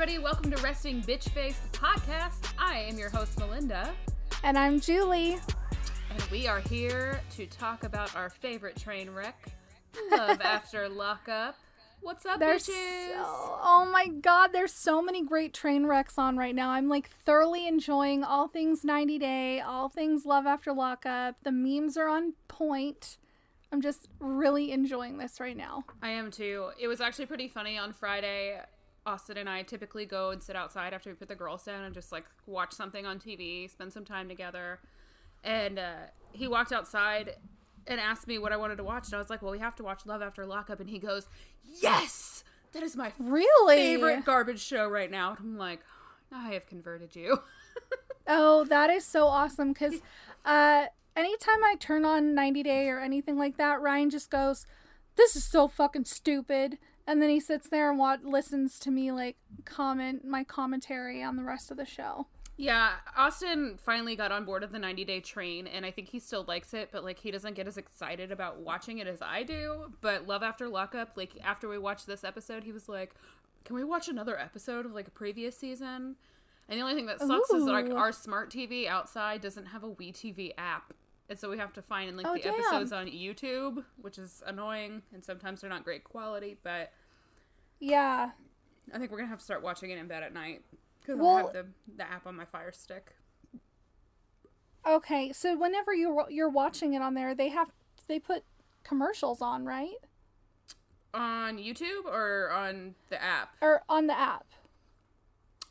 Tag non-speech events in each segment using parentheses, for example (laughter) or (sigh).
Everybody, welcome to Resting Bitch Face podcast. I am your host, Melinda, And I'm Julie. and we are here to talk about our favorite train wreck, Love (laughs) After Lockup. What's up, There's bitches? oh my god, there's so many great train wrecks on right now. I'm like thoroughly enjoying all things 90 Day, all things Love After Lockup. The memes are on point. I'm just really enjoying this right now. I am too. It was actually pretty funny on Friday. Austin and I typically go and sit outside after we put the girls down and just like watch something on TV, spend some time together. And uh, he walked outside and asked me what I wanted to watch, and I was like, "Well, we have to watch Love After Lockup." And he goes, "Yes, that is my Really? favorite garbage show right now." And I'm like, "I have converted you." (laughs) Oh, that is so awesome because uh, anytime I turn on 90 Day or anything like that, Ryan just goes, This is so fucking stupid. And then he sits there and listens to me like comment my commentary on the rest of the show. Yeah, Austin finally got on board of the 90 day train, and I think he still likes it, but like he doesn't get as excited about watching it as I do. But Love After Lockup, like after we watched this episode, he was like, Can we watch another episode of like a previous season? And the only thing that sucks is like our smart TV outside doesn't have a WE tv app. And so we have to find like Oh, the damn. episodes on YouTube, which is annoying, and sometimes they're not great quality, but Yeah. I think we're gonna have to start watching it in bed at night. Because I Well- have the, the app on my Fire Stick. Okay, so whenever you're you're watching it on there, they have they put commercials on, right? on YouTube or on the app. Or on the app.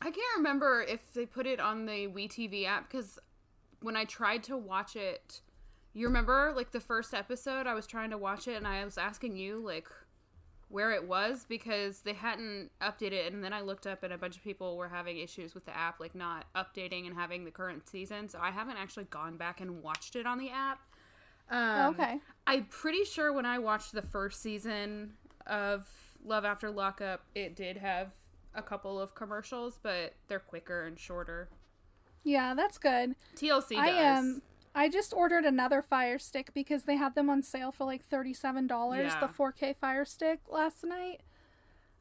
I can't remember if they put it on the WE tv app because when I tried to watch it, you remember like the first episode, I was trying to watch it and I was asking you like where it was because they hadn't updated it, and then I looked up and a bunch of people were having issues with the app, like not updating and having the current season. So I haven't actually gone back and watched it on the app. Um, okay. I'm pretty sure when I watched the first season of Love After Lockup, it did have a couple of commercials, but they're quicker and shorter. Yeah, that's good. TLC does. I um I just ordered another Fire Stick because they had them on sale for like thirty-seven dollars. Yeah. The 4K Fire Stick last night.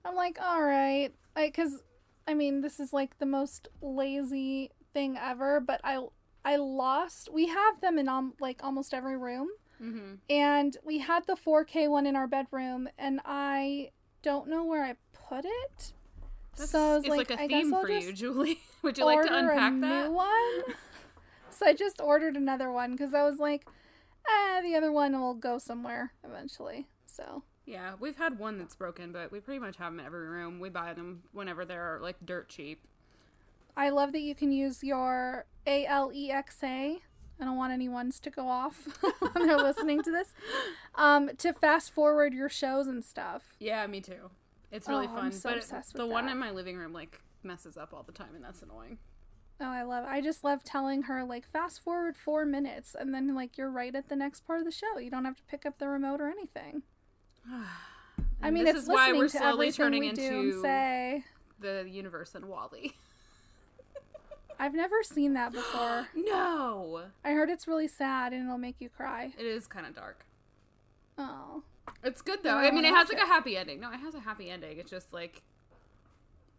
I'm like, all right, because I mean, this is like the most lazy thing ever. But I I lost. We have them in um, like almost every room, hmm and we had the 4K one in our bedroom, and I don't know where I put it. That's, so I was it's like, like, a I guess theme for just you, Julie. (laughs) Would you like to unpack that? new one. So I just ordered another one because I was like, eh, the other one will go somewhere eventually. So Yeah, we've had one that's broken, but we pretty much have them in every room. We buy them whenever they're like dirt cheap. I love that you can use your A L E X A. I don't want any ones to go off (laughs) when they're listening to this. Um, to fast forward your shows and stuff. Yeah, me too. It's really Oh, fun, I'm so but obsessed the with one that. in my living room like messes up all the time, and that's annoying. Oh, I love. I just love telling her like fast forward four minutes, and then like you're right at the next part of the show. You don't have to pick up the remote or anything. (sighs) I mean, this it's is why listening we're to slowly turning into say. the universe and WALL-E. (laughs) I've never seen that before. (gasps) no, I heard it's really sad and it'll make you cry. it is kind of dark. Oh. It's good though. No, I mean, it has like like it. a happy ending. No, it has a happy ending. It's just like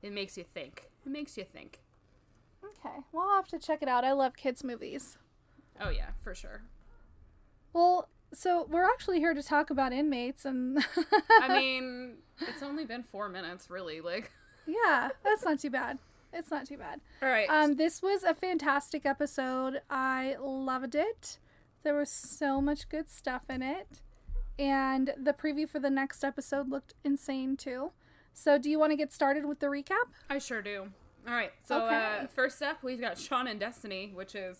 it makes you think. It makes you think. Okay. Well, I'll have to check it out. I love kids' movies. Oh yeah, for sure. Well, so we're actually here to talk about inmates and I (laughs) mean, it's only been four minutes, really. Like, (laughs) yeah, that's not too bad. It's not too bad. all right. Um, this was a fantastic episode. I loved it. There was so much good stuff in it. And the preview for the next episode looked insane too. So, do you want to get started with the recap? I sure do. All right. So uh, first up, we've got Sean and Destiny, which is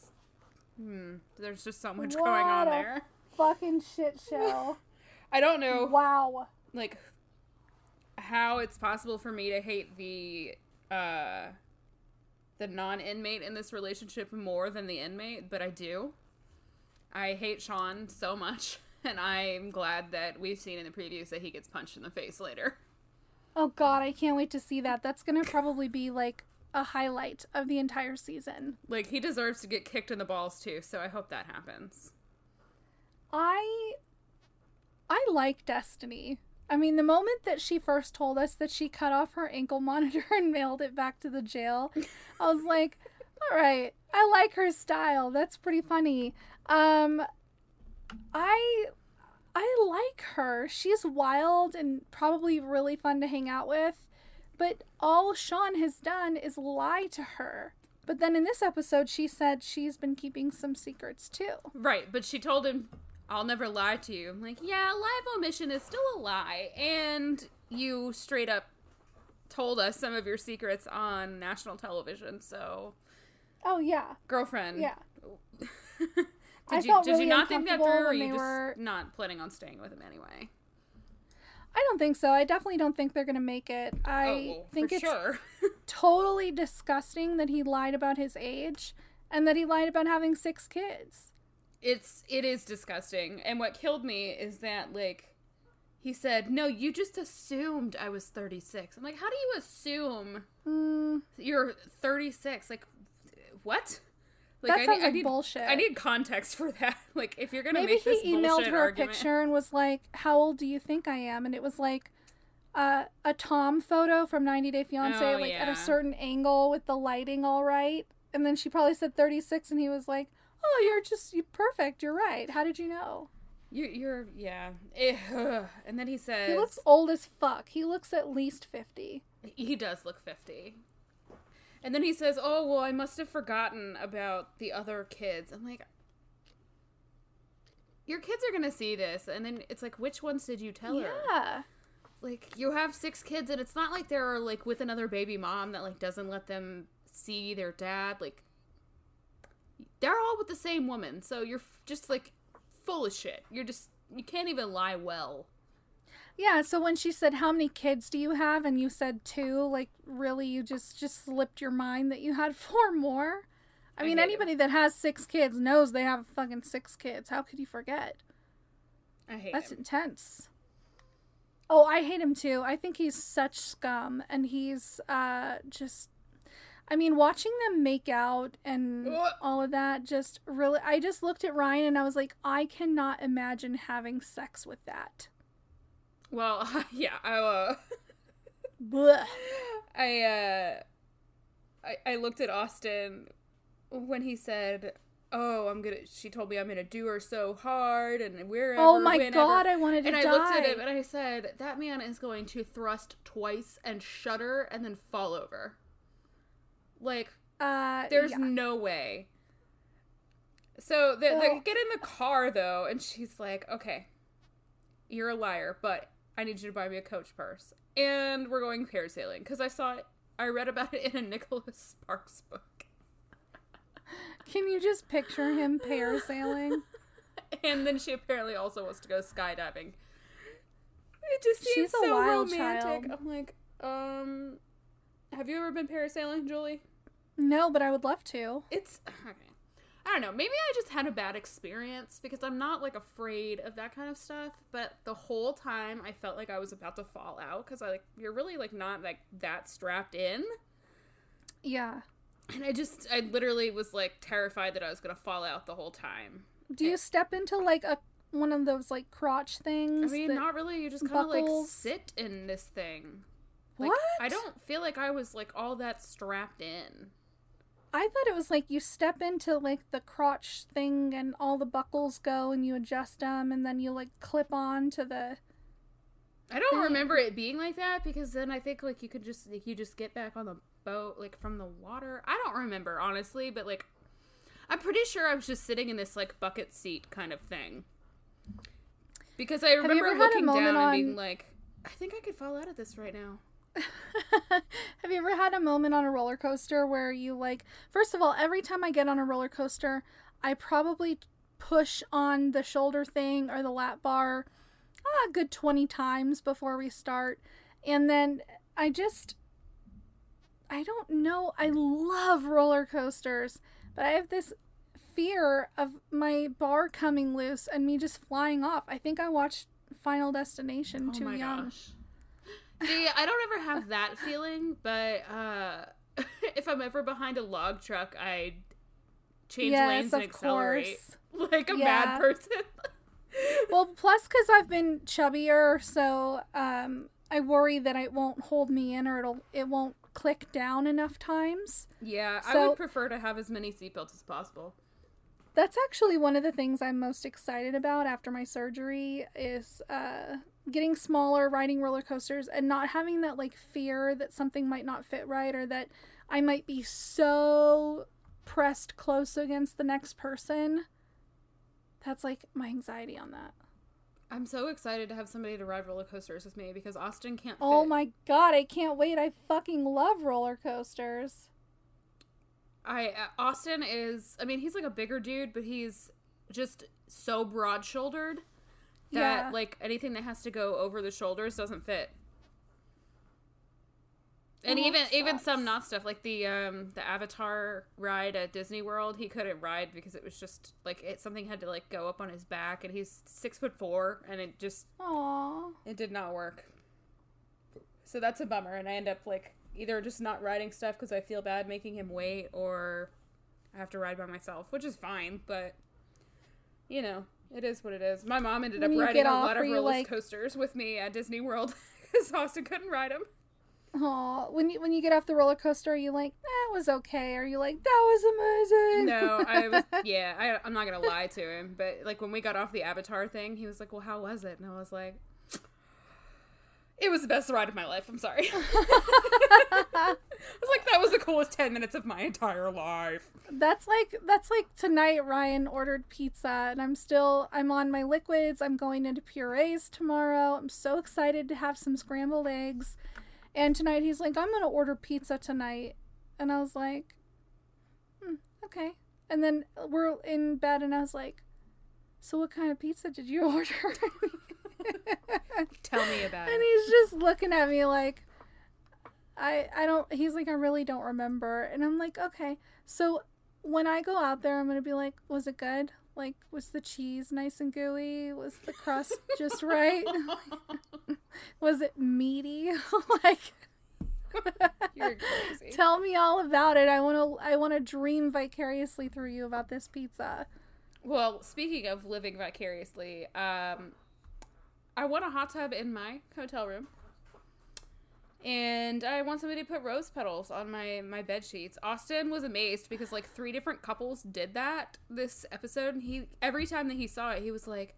hmm, there's just so much What going on there. Fucking shit show. (laughs) I don't know Wow. like how it's possible for me to hate the uh the non-inmate in this relationship more than the inmate, but I do. I hate Sean so much, (laughs) and I'm glad that we've seen in the previews that he gets punched in the face later. Oh god, I can't wait to see that. That's gonna probably be like a highlight of the entire season. Like he deserves to get kicked in the balls too, so I hope that happens. I I like Destiny. I mean, the moment that she first told us that she cut off her ankle (laughs) monitor and mailed it back to the jail, I was like, (laughs) all right, I like her style. That's pretty funny. Um I I like her. She's wild and probably really fun to hang out with. But all Sean has done is lie to her. But then in this episode, she said she's been keeping some secrets too. Right, but she told him, I'll never lie to you. I'm like, yeah, lie of omission is still a lie. And you straight up told us some of your secrets on national television, so Oh, yeah. girlfriend. Yeah. (laughs) did I you felt did really you not think that through or when you just were- not planning on staying with him anyway? I don't think so. I definitely don't think they're going to make it. I oh, well, think it's sure. (laughs) totally disgusting that he lied about his age and that he lied about having six kids. it's it is disgusting. And what killed me is that like he said, "No, you just assumed I was 36." I'm like, "How do you assume Mm, you're 36 like what That I sounds need, I like need, bullshit. I need context for that. (laughs) Like, if you're gonna maybe make this he emailed her a picture and was like, "How old do you think I am?" And it was like uh, a Tom photo from 90 Day Fiance, Oh, like at a certain angle with the lighting all right. And then she probably said 36, and he was like, "Oh, you're just you perfect. You're right. How did you know?" you, you're yeah. Eh, ugh. and then he says He looks old as fuck. He looks at least 50. he does look 50. And then he says, "Oh well, I must have forgotten about the other kids." I'm like, your kids are gonna see this, and then it's like, which ones did you tell her? Yeah. like you have six kids and it's not like they're like with another baby mom that like doesn't let them see their dad like they're all with the same woman so you're f- just like full of shit you're just you can't even lie well Yeah, so when she said how many kids do you have and you said two, like really you just just slipped your mind that you had (laughs) four more? I I mean anybody that has 6 kids knows they have fucking 6 kids. How could you forget? i hate That's him. intense. Oh, I hate him too. I think he's such scum and he's uh just I mean, watching them make out and all of that just really I just looked at Ryan and I was like, I cannot imagine having sex with that. Well (laughs) yeah i uh (laughs) i uh I, I looked at austin when he said oh i'm gonna she told me i'm gonna do her so hard and wherever Oh my whenever." god, I wanted to and I die. looked at him and I said, "That man is going to thrust twice and shudder and then fall over. Like, uh, there's yeah. no way." So they, they get in the car though, and she's like, "Okay, you're a liar, but I need you to buy me a Coach purse, and we're going parasailing because I saw it. I read about it in a Nicholas (laughs) Sparks book, Can you just picture him parasailing? (laughs) and then she apparently also wants to go skydiving. It just seems She's a so wild romantic. child. I'm like, um, have you ever been parasailing, Julie? no, but I would love to. It's okay. I don't know. Maybe I just had a bad experience because I'm not like afraid of that kind of stuff. But the whole time I felt like I was about to fall out because I like you're really like not like that strapped in, Yeah. and I just I literally was like terrified that I was gonna fall out the whole time. Do you step into like a one of those like crotch things? I mean, not really. You just kind of like sit in this thing. Like, what? I don't feel like I was like all that strapped in. I thought it was like you step into like the crotch thing and all the buckles go and you adjust them and then you like clip on to the. I don't Thing. remember it being like that because then I think like you could just like you just get back on the boat like from the water. I don't remember honestly, but like I'm pretty sure I was just sitting in this like bucket seat kind of thing. Because I remember ever had a looking down moment and being like, I think I could fall out of this right now. (laughs) Have you ever had a moment on a roller coaster where you like? First of all, every time I get on a roller coaster, I probably push on the shoulder thing or the lap bar. I a good 20 times before we start. And then I just I don't know. I love roller coasters, but I have this fear of my bar coming loose and me just flying off. I think I watched Final Destination Oh too my young. gosh. See, I don't ever have that feeling, but uh, (laughs) if I'm ever behind a log truck, I change Yes, lanes and accelerate course. (laughs) like a Yeah. mad person. (laughs) Well, plus because I've been chubbier, so um, I worry that it won't hold me in or it'll it won't click down enough times. yeah, I So- would prefer to have as many seatbelts as possible. That's actually one of the things I'm most excited about after my surgery is uh, getting smaller, riding roller coasters, and not having that like fear that something might not fit right or that I might be so pressed close against the next person. That's like my anxiety on that. I'm so excited to have somebody to ride roller coasters with me because Austin can't. Oh my god, I can't wait. I fucking love roller coasters. I uh, Austin is. I mean, he's like a bigger dude, but he's just so broad shouldered that Yeah. like anything that has to go over the shoulders doesn't fit. And Oh, even even some not stuff like the um the Avatar ride at Disney World, he couldn't ride because it was just like it something had to like go up on his back, and he's six foot four, and it just Aww. it did not work. So that's a bummer, and I end up like either just not riding stuff because I feel bad making him wait, or I have to ride by myself, which is fine, but you know, it is what it is. My mom ended When up riding a off, lot of roller like- coasters with me at Disney World (laughs) because Austin couldn't ride them. Aw. When you when you get off the roller coaster, are you like, that was okay? Are you like, that was amazing? No, I (laughs) was yeah. I, I'm not gonna lie to him, but like when we got off the Avatar thing, he was like, "Well, how was it?" And I was like, "It was the best ride of my life." I'm sorry. (laughs) I was like, "That was the coolest ten minutes of my entire life." That's like that's like tonight Ryan ordered pizza and I'm still I'm on my liquids. I'm going into purees tomorrow. I'm so excited to have some scrambled eggs. And tonight he's like, I'm gonna order pizza tonight. And I was like, hmm, okay. And then we're in bed and I was like, So what kind of pizza did you (laughs) order? (laughs) Tell me about and it. And he's just looking at me like I I don't he's like I really don't remember. And I'm like okay. So when I go out there I'm gonna be like was it good? Like was the cheese nice and gooey? Was the crust just (laughs) right? (laughs) Was it meaty? Like You're crazy. tell me all about it. I want to I want to dream vicariously through you about this pizza. Well, speaking of living vicariously, um, I want a hot tub in my hotel room, and I want somebody to put rose petals on my my bed sheets. Austin was amazed because like three different couples did that this episode, and he every time that he saw it, he was like.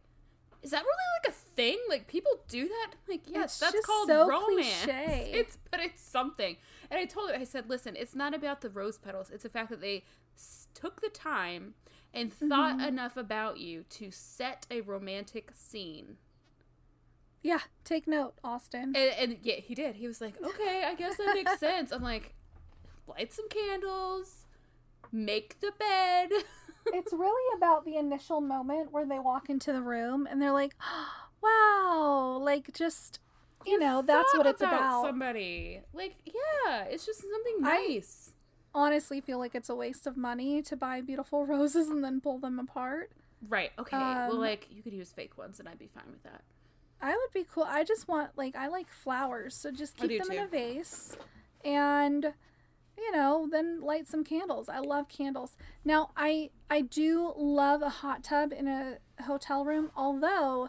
Is that really like a thing? Like people do that? Like, yes, It's that's called so romance. cliche. (laughs) It's but it's something. And I told her, I said, listen, it's not about the rose petals. It's the fact that they s- took the time and thought Mm-hmm. enough about you to set a romantic scene. Yeah take note Austin And, and yeah, he did. He was like, okay, I guess that makes (laughs) sense. I'm like, light some candles, make the bed. (laughs) it's really about the initial moment where they walk into the room and they're like, (gasps) wow, like just, you know, that's what it's about. Somebody like, yeah, it's just something I- nice. Honestly, feel like it's a waste of money to buy beautiful (laughs) roses and then pull them apart. right. Okay. well, um, like you could use fake ones, and I'd be fine with that. I would be cool. I just want, like, I like flowers, so just keep them in a vase and. You know, then light some candles. I love candles. Now, I I do love a hot tub in a hotel room, although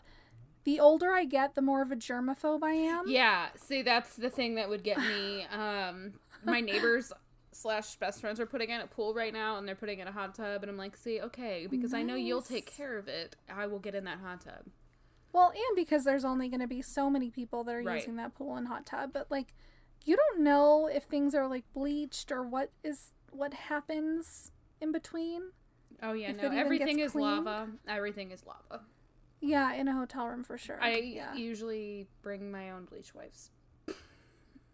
the older I get, the more of a germaphobe I am. Yeah, see, that's the thing that would get me. (laughs) Um, my neighbors slash best friends are putting in a pool right now, and they're putting in a hot tub, and I'm like, see, okay, because I know you'll take care of it, I will get in that hot tub. Well, and because there's only going to be so many people that are Right. using that pool and hot tub, but like you don't know if things are like bleached or what is what happens in between. Oh yeah, If no, everything is cleaned? lava. Everything is lava. Yeah, in a hotel room for sure. I yeah, usually bring my own bleach wipes.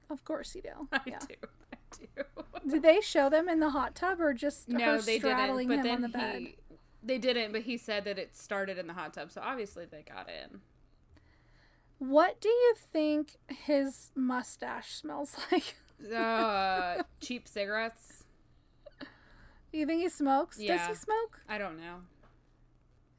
of course you do. (laughs) I yeah. do. I do. Did they show them in the hot tub or just no, they straddling didn't. But then the bed? he, they didn't. But he said that it started in the hot tub, so obviously they got in. What do you think his mustache smells (laughs) like? Uh, cheap cigarettes. you think he smokes? Does he smoke? I don't know,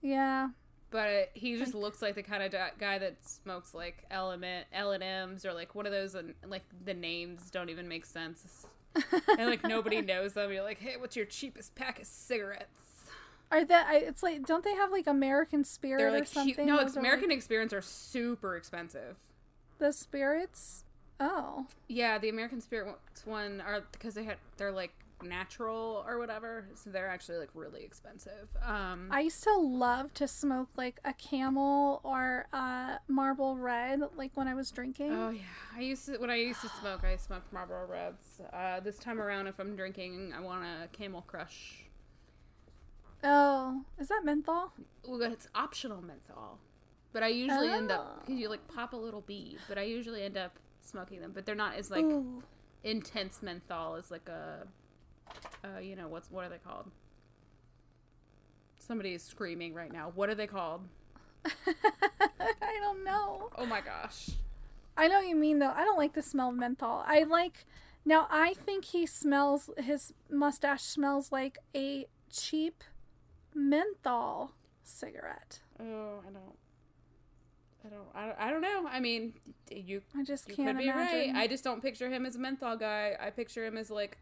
Yeah. but he just looks like the kind of guy that smokes like element L and M's or like one of those, and like the names don't even make sense, (laughs) and like nobody knows them. You're like, hey, what's your cheapest pack of cigarettes? Are that? I- It's like, don't they have like American Spirit They're or like, hu- something? no, Those it's like, American Experience are super expensive. the spirits. Oh, Yeah, the American Spirit one are because they had they're like natural or whatever, so they're actually like really expensive. Um, I used to love to smoke like a Camel or a Marlboro Red, like when I was drinking. oh yeah, I used to when I used to smoke, I smoked Marlboro Reds. Uh, this time around, if I'm drinking, I want a Camel Crush. Oh, is that menthol? Well, it's optional menthol, but I usually end up Oh. because you like pop a little bead, but I usually end up smoking them. But they're not as like Ooh. intense menthol as like a, uh, you know what's what are they called? Somebody is screaming right now. What are they called? (laughs) I don't know. Oh my gosh. I know what you mean though. I don't like the smell of menthol. I like now I think he smells his mustache smells like a cheap menthol cigarette. Oh, I don't. I don't. I don't, I don't know. I mean, you I just you can't could be imagine. right. I just don't picture him as a menthol guy. I picture him as like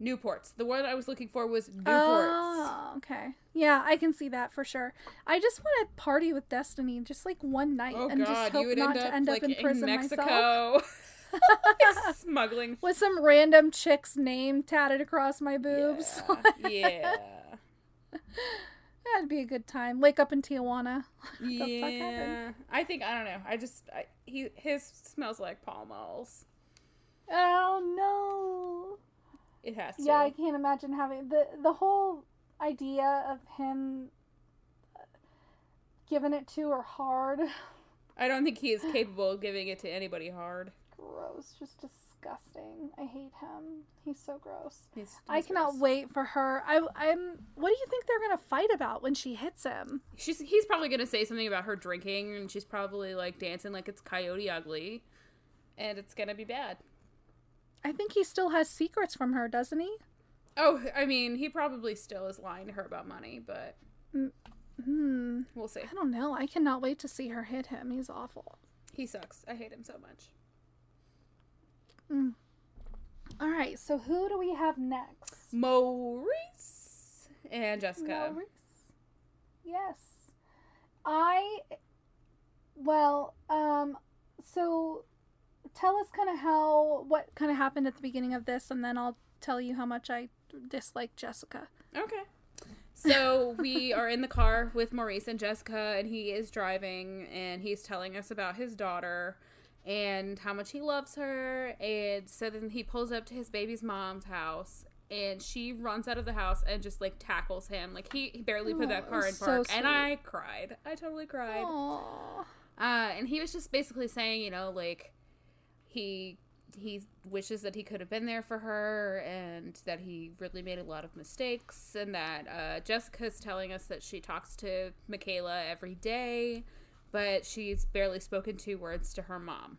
Newports. The word I was looking for was Newports. Oh, okay. Yeah, I can see that for sure. I just want to party with Destiny just like one night Oh and just God, hope you would not end to up end like up in prison in myself. (laughs) Like, (laughs) smuggling. With some random chick's name tatted across my boobs. Yeah. yeah. (laughs) That'd be a good time. Wake up in Tijuana. (laughs) the fuck happened? Yeah. I think I don't know. I just I, he his smells like Pall Malls. Oh no. It has to. Yeah, I can't imagine having the the whole idea of him giving it to her hard. I don't think he is capable of giving it to anybody hard. Gross, just disgusting. I hate him. He's so gross. He's, I cannot gross. wait for her. I I'm what do you think they're going to fight about when she hits him? She's he's probably gonna say something about her drinking, and she's probably like dancing like it's Coyote Ugly, and it's gonna be bad. I think he still has secrets from her, doesn't he? Oh, I mean, he probably still is lying to her about money, but Hmm. we'll see. I don't know. I cannot wait to see her hit him. He's awful. He sucks. I hate him so much. All right. So who do we have next? Maurice and Jessica. Maurice. Yes. I well, um so tell us kind of how what kind of happened at the beginning of this and then I'll tell you how much I dislike Jessica. Okay. So we (laughs) are in the car with Maurice and Jessica, and he is driving, and he's telling us about his daughter and how much he loves her. And so then he pulls up to his baby's mom's house, and she runs out of the house and just like tackles him. Like he, he barely put that car in park, and I cried. I totally cried. Aww. Uh, and he was just basically saying, you know, like he he wishes that he could have been there for her, and that he really made a lot of mistakes, and that uh, Jessica's telling us that she talks to Michaela every day, but she's barely spoken two words to her mom.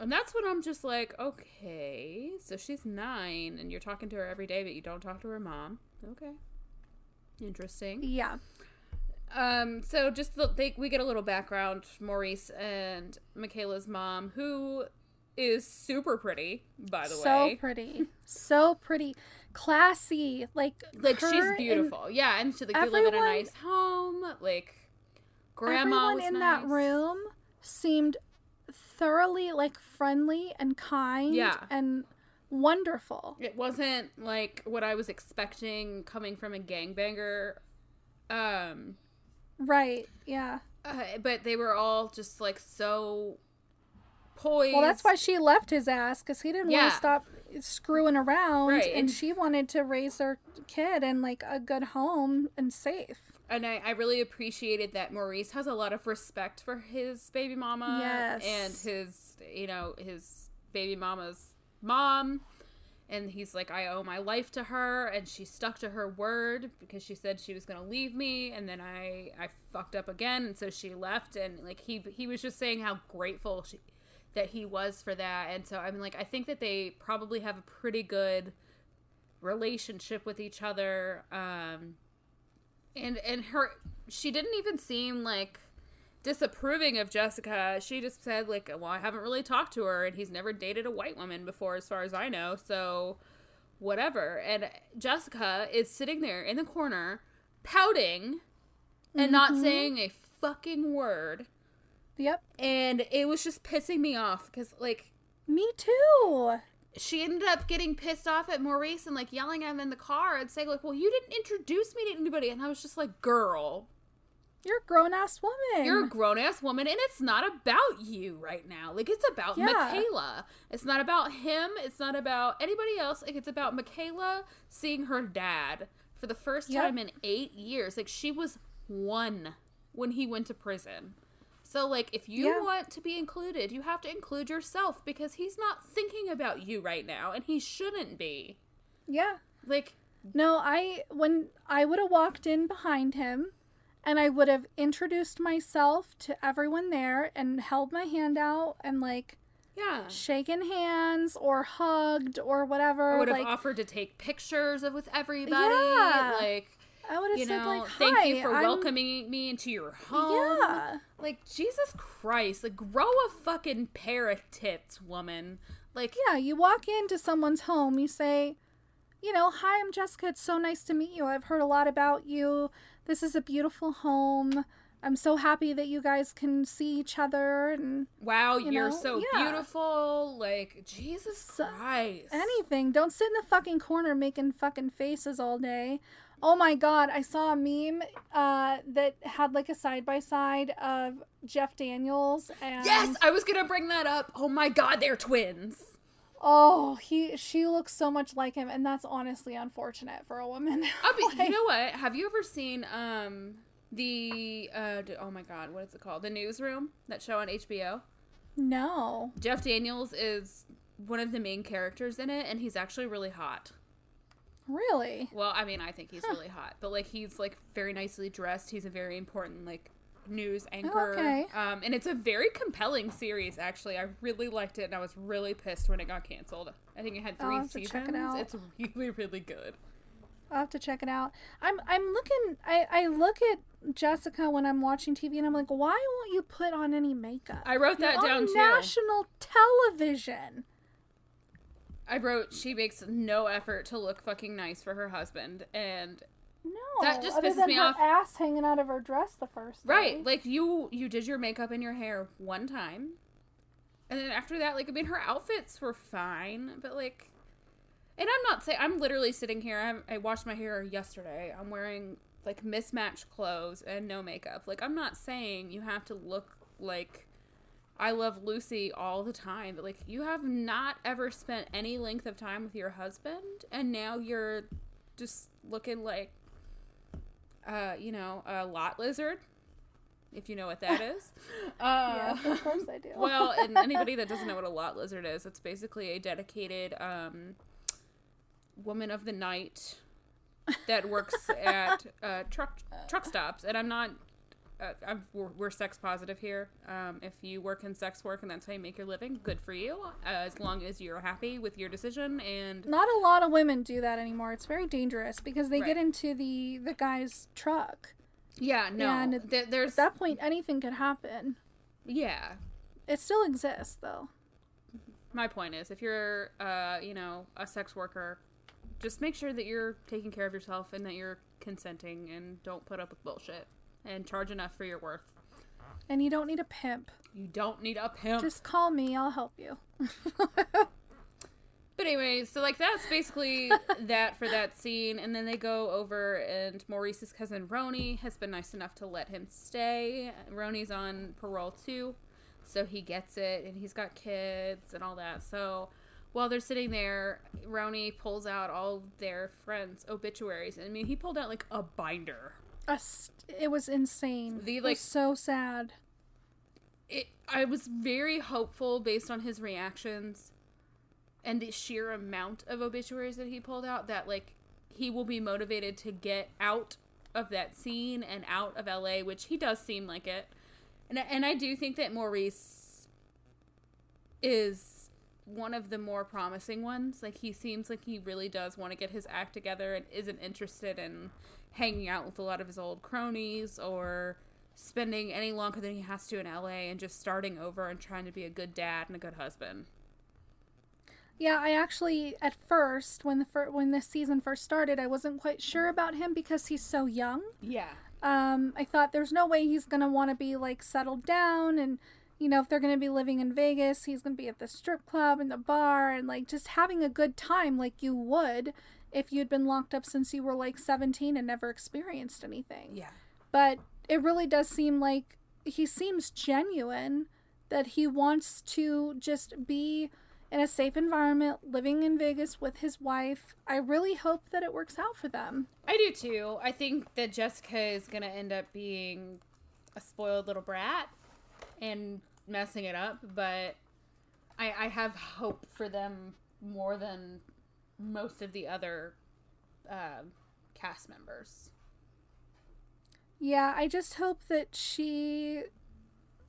And that's when I'm just like, okay, so she's nine, and you're talking to her every day, but you don't talk to her mom. Okay, interesting. Yeah. Um, so just the, they, we get a little background. Maurice and Michaela's mom, who is super pretty, by the so way. So pretty. So pretty. Classy. Like Like she's beautiful. yeah, and she like they live in a nice home. Like grandma Everyone was in nice. that room seemed thoroughly like friendly and kind Yeah. and wonderful. It wasn't like what I was expecting coming from a gangbanger. Um, Right. Yeah. uh, but they were all just like so poised. Well, that's why she left his ass because he didn't want to stop screwing around, Right, and, and- she wanted to raise her kid in like a good home and safe. And I, I really appreciated that Maurice has a lot of respect for his baby mama Yes. and his you know his baby mama's mom and he's like I owe my life to her and she stuck to her word because she said she was going to leave me and then I I fucked up again and so she left and like he he was just saying how grateful she that he was for that and so I mean like I think that they probably have a pretty good relationship with each other um and and her she didn't even seem like disapproving of Jessica. She just said like, "Well, I haven't really talked to her and he's never dated a white woman before as far as I know." So whatever. And Jessica is sitting there in the corner pouting and not mm-hmm. saying a fucking word. Yep. And it was just pissing me off cuz like Me too. She ended up getting pissed off at Maurice and like yelling at him in the car and saying like, "Well, you didn't introduce me to anybody." And I was just like, "Girl, You're a grown ass woman. you're a grown ass woman and it's not about you right now. Like it's about Yeah. Michaela. It's not about him. It's not about anybody else. Like it's about Michaela seeing her dad for the first Yep. time in eight years. Like she was one when he went to prison. So like if you Yeah. want to be included, you have to include yourself because he's not thinking about you right now and he shouldn't be. yeah. Like No, I when I would have walked in behind him and I would have introduced myself to everyone there and held my hand out and like yeah. shaken hands or hugged or whatever. I would have like offered to take pictures of with everybody. Yeah. Like I would have you said know, like, Hi, thank you for I'm- welcoming me into your home. Yeah. Like, Jesus Christ. Like, grow a fucking pair of tits, woman. Like, Yeah, you walk into someone's home, you say, you know, hi, I'm Jessica. It's so nice to meet you. I've heard a lot about you. This is a beautiful home. I'm so happy that you guys can see each other and wow, You you are so Yeah. beautiful. Like, Jesus So- Christ. anything. Don't sit in the fucking corner making fucking faces all day. Oh my god, I saw a meme uh, that had like a side by side of Jeff Daniels and Yes, I was gonna bring that up. Oh my god, they're twins. oh he she looks so much like him, and that's honestly unfortunate for a woman. (laughs) Like- you know what? Have you ever seen um the uh oh my god, what is it called? The Newsroom, that show on HBO. no, Jeff Daniels is one of the main characters in it, and he's actually really hot. Really. Well, I mean, I think he's really hot, but like he's like very nicely dressed. He's a very important like news anchor. okay. Um, and it's a very compelling series. Actually, I really liked it, and I was really pissed when it got canceled. I think it had I'll three seasons. check it out. It's really, really good. I'll have to check it out. I'm I'm looking. I I look at Jessica when I'm watching TV, and I'm like, why won't you put on any makeup? I wrote You're that on down too. National television. I wrote she makes no effort to look fucking nice for her husband, and No, That just other pisses than me her off. ass hanging out of her dress the first day. right, like you you did your makeup and your hair one time, and then after that, like I mean, her outfits were fine, but like, and I'm not saying I'm literally sitting here. I'm, I washed my hair yesterday. I'm wearing like mismatched clothes and no makeup. Like I'm not saying you have to look like I love Lucy all the time, but like you have not ever spent any length of time with your husband, and now you're just looking like, uh, you know, a lot lizard, if you know what that is. Uh, (laughs) Yes, of course I do. well, (laughs) and anybody that doesn't know what a lot lizard is, it's basically a dedicated um, woman of the night that works (laughs) at uh, truck truck stops. And I'm not. Uh, I'm, we're, we're sex positive here. Um, if you work in sex work and that's how you make your living, good for you. Uh, as long as you're happy with your decision and Not a lot of women do that anymore. It's very dangerous because they Right. get into the the guy's truck. yeah, no, And th- there's At that point, anything could happen. yeah. It still exists, though. my point is if you're uh you know a sex worker just make sure that you're taking care of yourself and that you're consenting and don't put up with bullshit and charge enough for your worth. And you don't need a pimp. you don't need a pimp. Just call me. I'll help you. (laughs) but anyway so like that's basically (laughs) that for that scene. And then they go over and maurice's cousin roni has been nice enough to let him stay. Roni's on parole too. So he gets it and he's got kids and all that. So while they're sitting there roni pulls out all their friends obituaries. I mean he pulled out like a binder st- it was insane. The, it like- was so sad. it, I was very hopeful based on his reactions and the sheer amount of obituaries that he pulled out that like he will be motivated to get out of that scene and out of LA, which he does seem like it. And and I do think that Maurice is one of the more promising ones. Like he seems like he really does want to get his act together and isn't interested in hanging out with a lot of his old cronies or spending any longer than he has to in LA and just starting over and trying to be a good dad and a good husband. Yeah, I actually at first when the fir- when this season first started, I wasn't quite sure about him because he's so young. Yeah. Um, I thought there's no way he's gonna want to be like settled down and you know if they're gonna be living in Vegas, he's gonna be at the strip club and the bar and like just having a good time like you would if you'd been locked up since you were like 17 and never experienced anything. Yeah. But it really does seem like he seems genuine that he wants to just be in a safe environment, living in Vegas with his wife. I really hope that it works out for them. I do too. I think that Jessica is going to end up being a spoiled little brat and messing it up, but I, I have hope for them more than most of the other uh, cast members. Yeah, I just hope that she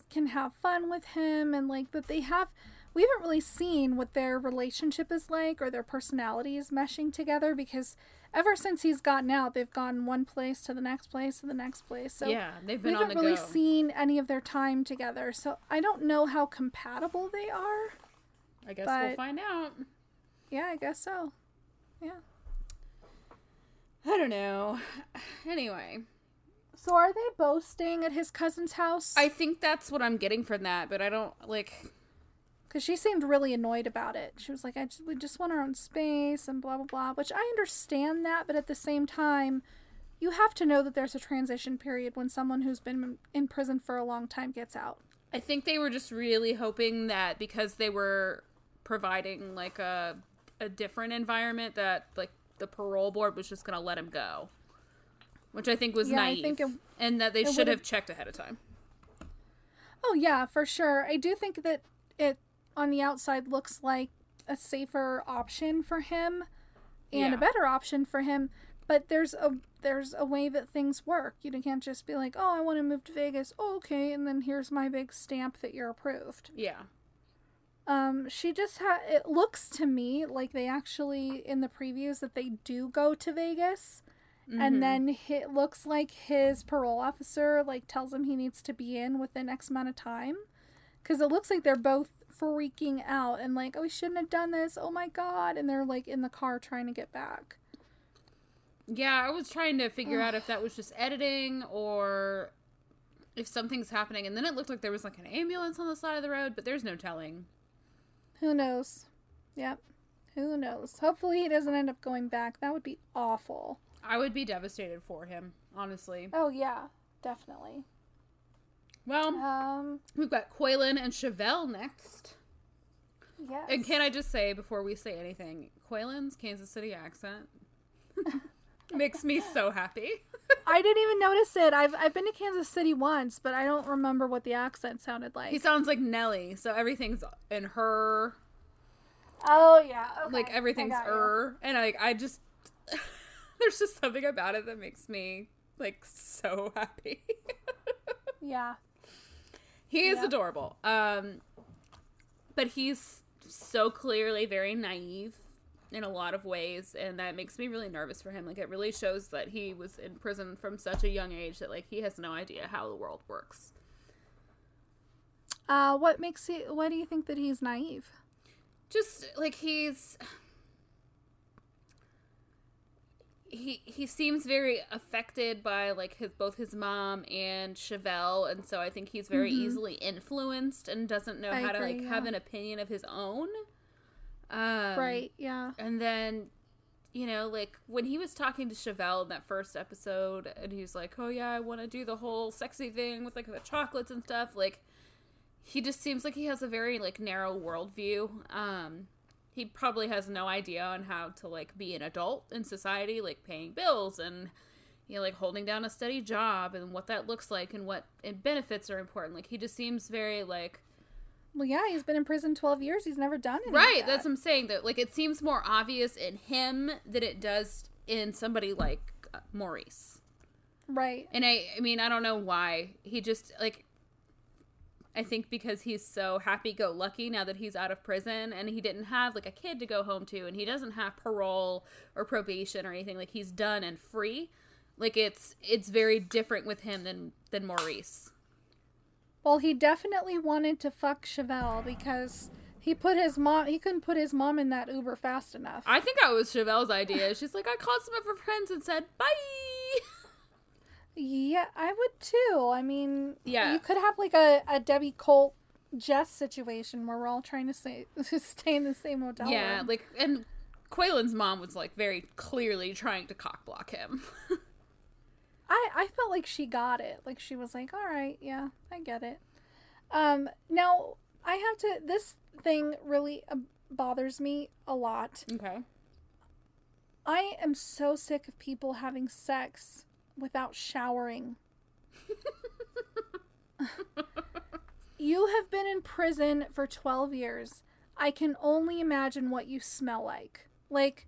can have fun with him and like that they have we haven't really seen what their relationship is like or their personalities meshing together because ever since he's gotten out, they've gone one place to the next place to the next place. So yeah, they've we been on haven't really go. seen any of their time together. So I don't know how compatible they are. I guess we'll find out. Yeah, I guess so. Yeah. I don't know. (sighs) Anyway, So are they both staying at his cousin's house? I think that's what I'm getting from that, but I don't like. Because she seemed really annoyed about it. She was like, I just, we just want our own space and blah, blah, blah. Which I understand that, but at the same time, you have to know that there's a transition period when someone who's been in prison for a long time gets out. I think they were just really hoping that because they were providing like a a different environment that like the parole board was just going to let him go. Which I think was Yeah, naive. it- and that they should have checked ahead of time. Oh, yeah, for sure. I do think that it, on the outside, looks like a safer option for him and Yeah. a better option for him. But there's a there's a way that things work. You can't just be like, oh, I want to move to Vegas. Oh, okay, and then here's my big stamp that you're approved. Yeah. Um, she just had. It looks to me like they actually in the previews that they do go to Vegas, Mm-hmm. and then it looks like his parole officer like tells him he needs to be in within X amount of time, because it looks like they're both freaking out and like, oh, we shouldn't have done this. Oh my god, and they're like in the car trying to get back. Yeah, I was trying to figure out if that was just editing or if something's happening and then it looked like there was like an ambulance on the side of the road, but there's no telling. Who knows? Yep. Who knows? Hopefully he doesn't end up going back. That would be awful. I would be devastated for him, honestly. Oh yeah, definitely. Well, Um. we've got Quaylen and Chevelle next. Yes. And can I just say before we say anything, Quaylen's Kansas City accent (laughs) makes me so happy. (laughs) I didn't even notice it. I've I've been to Kansas City once, but I don't remember what the accent sounded like. he sounds like Nelly, so everything's in her, oh yeah, okay. like everything's I got you. er, and like I just (laughs) there's just something about it that makes me like so happy. (laughs) Yeah, he is Yeah. adorable. Um but he's so clearly very naive in a lot of ways and that makes me really nervous for him. Like it really shows that he was in prison from such a young age that like he has no idea how the world works. Uh, what makes he? Why do you think that he's naive? Just like he's he he seems very affected by like his both his mom and Chevelle, and so I think he's very easily influenced and doesn't know Mm-hmm. I how to like yeah. have an opinion of his own. Um, right. Yeah. And then, you know, like when he was talking to Chevelle in that first episode, and he's like, "Oh yeah, I want to do the whole sexy thing with like the chocolates and stuff." Like, he just seems like he has a very like narrow worldview. Um, he probably has no idea on how to like be an adult in society, like paying bills and you know like holding down a steady job and what that looks like and what and benefits are important. Like he just seems very like Well, yeah, he's been in prison 12 years. He's never done it. Right, that's what I'm saying. That like it seems more obvious in him than it does in somebody like uh, Maurice. Right. And I, I mean, I don't know why he just like. I think because he's so happy-go-lucky now that he's out of prison, and he didn't have like a kid to go home to, and he doesn't have parole or probation or anything. Like he's done and free. Like it's it's very different with him than than Maurice. Well, he definitely wanted to fuck Chevelle because he put his mom. He couldn't put his mom in that Uber fast enough. I think that was Chevelle's idea. She's like, I called some of her friends and said bye. Yeah, I would too. I mean, Yeah. you could have like a, a Debbie Colt Jess situation where we're all trying to stay (laughs) stay in the same hotel. Yeah, room. like and Quaylen's mom was like very clearly trying to cockblock him. (laughs) I I felt like she got it. Like she was like, "All right, yeah, I get it." Um, now I have to. This thing really uh, bothers me a lot. okay. I am so sick of people having sex without showering. (laughs) you have been in prison for 12 years. I can only imagine what you smell like. Like,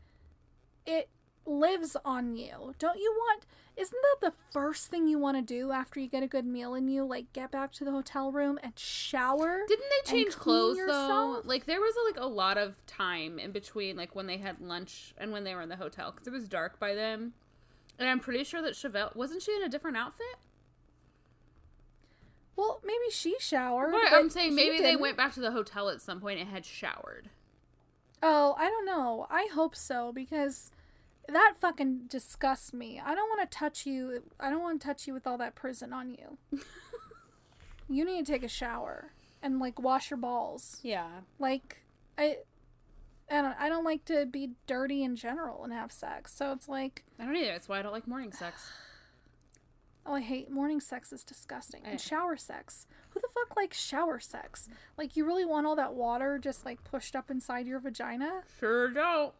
it lives on you. Don't you want. Isn't that the first thing you want to do after you get a good meal in you? Like, get back to the hotel room and shower? Didn't they change clothes though? Like there was like a lot of time in between like when they had lunch and when they were in the hotel because it was dark by then. And I'm pretty sure that Chevelle wasn't she in a different outfit? Well, maybe she showered. But I'm saying maybe they went back to the hotel at some point and had showered. Oh, I don't know. I hope so because that fucking disgusts me. I don't want to touch you. I don't want to touch you with all that prison on you. (laughs) you need to take a shower and like wash your balls. Yeah. Like I I don't I don't like to be dirty in general and have sex. So it's like, I don't either. That's why I don't like morning sex. (sighs) oh, I hate morning sex is disgusting. I- And shower sex. Who the fuck likes shower sex? Like you really want all that water just like pushed up inside your vagina? Sure don't.